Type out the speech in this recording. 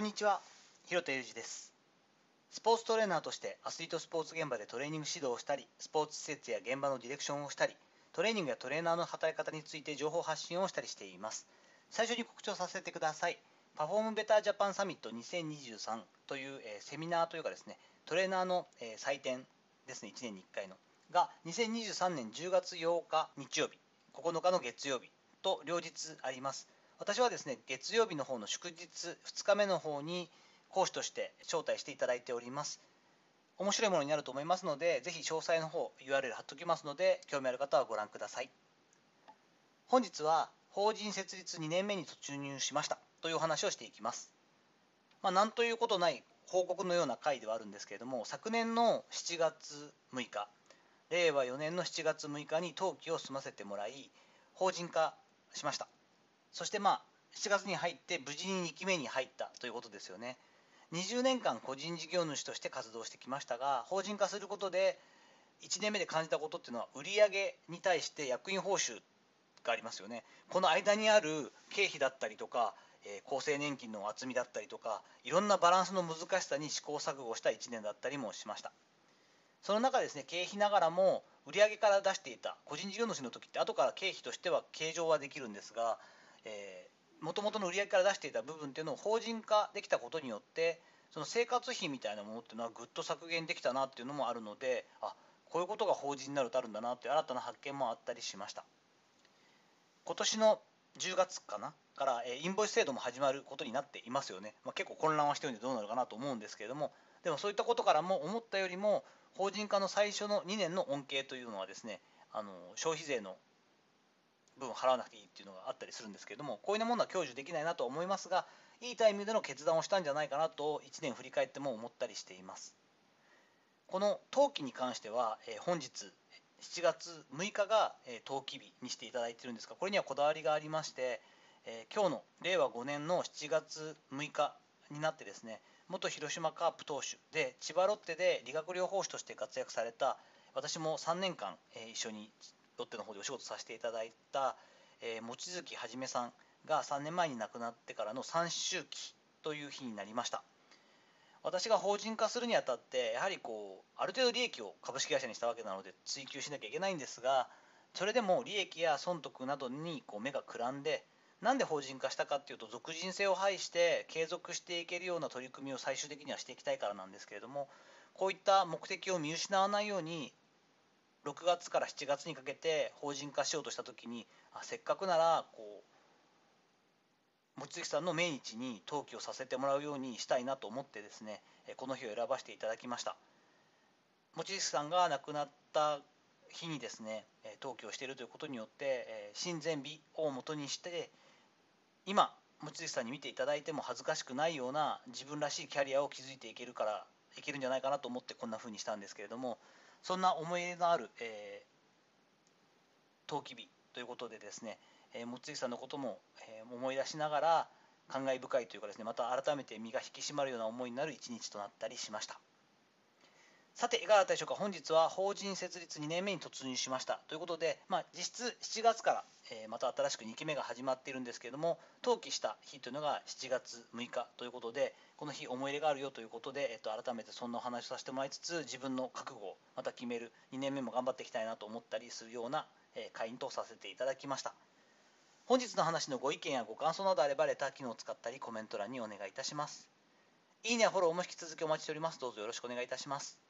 こんにちは。広田裕二です。スポーツトレーナーとしてアスリートスポーツ現場でトレーニング指導をしたりスポーツ施設や現場のディレクションをしたりトレーニングやトレーナーの働き方について情報発信をしたりしています。最初に告知をさせてください。パフォームベタージャパンサミット2023という、えー、セミナーというかですねトレーナーの、えー、祭典ですね。1年に1回の。が2023年10月8日日曜日。9日の月曜日と両日あります。私はですね月曜日の方の祝日2日目の方に講師として招待していただいております。面白いものになると思いますのでぜひ詳細の方 URL 貼っておきますので興味ある方はご覧ください。本日は法人設立2年目に突入しましたというお話をしていきます。まあ、なんということない報告のような回ではあるんですけれども昨年の7月6日令和4年の7月6日に登記を済ませてもらい法人化しました。そしてまあ7月に入って無事に2期目に入ったということですよね。20年間個人事業主として活動してきましたが法人化することで1年目で感じたことっていうのは売上に対して役員報酬がありますよね。この間にある経費だったりとか、えー、厚生年金の厚みだったりとかいろんなバランスの難しさに試行錯誤した1年だったりもしました。その中ですね経費ながらも売上から出していた個人事業主の時って後から経費としては計上はできるんですがもともとの売り上げから出していた部分っていうのを法人化できたことによってその生活費みたいなものっていうのはぐっと削減できたなっていうのもあるのであこういうことが法人になるとあるんだなっていう新たな発見もあったりしました。今年の10月かな？からインボイス制度も始まることになっていますよね、まあ、結構混乱はしてるんでどうなるかなと思うんですけれども。でもそういったことからも思ったよりも法人化の最初の2年の恩恵というのはですねあの消費税の分払わなくていいっていうのがあったりするんですけれどもこういうものは享受できないなと思いますがいいタイミングでの決断をしたんじゃないかなと1年振り返っても思ったりしています。この登記に関しては、え本日7月6日が、え登記日にしていただいているんですがこれにはこだわりがありまして、え今日の令和5年の7月6日になってですね元広島カープ投手で千葉ロッテで理学療法士として活躍された私も3年間、え一緒にロッテの方でお仕事させていただいた、えー、望月はじめさんが3年前に亡くなってからの3周期という日になりました。私が法人化するにあたってやはりこうある程度利益を株式会社にしたわけなので追求しなきゃいけないんですがそれでも利益や損得などにこう目がくらんでなんで法人化したかっていうと俗人性を排して継続していけるような取り組みを最終的にはしていきたいからなんですけれどもこういった目的を見失わないように6月から7月にかけて法人化しようとした時にあせっかくならこう望月さんの命日に登記をさせてもらうようにしたいなと思ってですねこの日を選ばせていただきました。望月さんが亡くなった日にですね登記をしているということによって親善日をもとにして今望月さんに見ていただいても恥ずかしくないような自分らしいキャリアを築いていけるからいけるんじゃないかなと思ってこんな風にしたんですけれどもそんな思い入れのある、えー、登記日ということでですね、えー、望月さんのことも、えー、思い出しながら感慨深いというかですねまた改めて身が引き締まるような思いになる一日となったりしました。さていかがだったでしょうか。本日は法人設立2年目に突入しました。ということで、まあ、実質7月から、えまた新しく2期目が始まっているんですけれども登記した日というのが7月6日ということでこの日思い入れがあるよということで、えっと、改めてそんなお話をさせてもらいつつ自分の覚悟をまた決める2年目も頑張っていきたいなと思ったりするような、え会員とさせていただきました。本日の話のご意見やご感想などあればレター機能を使ったりコメント欄にお願いいたします。いいねやフォローも引き続きお待ちしております。どうぞよろしくお願いいたします。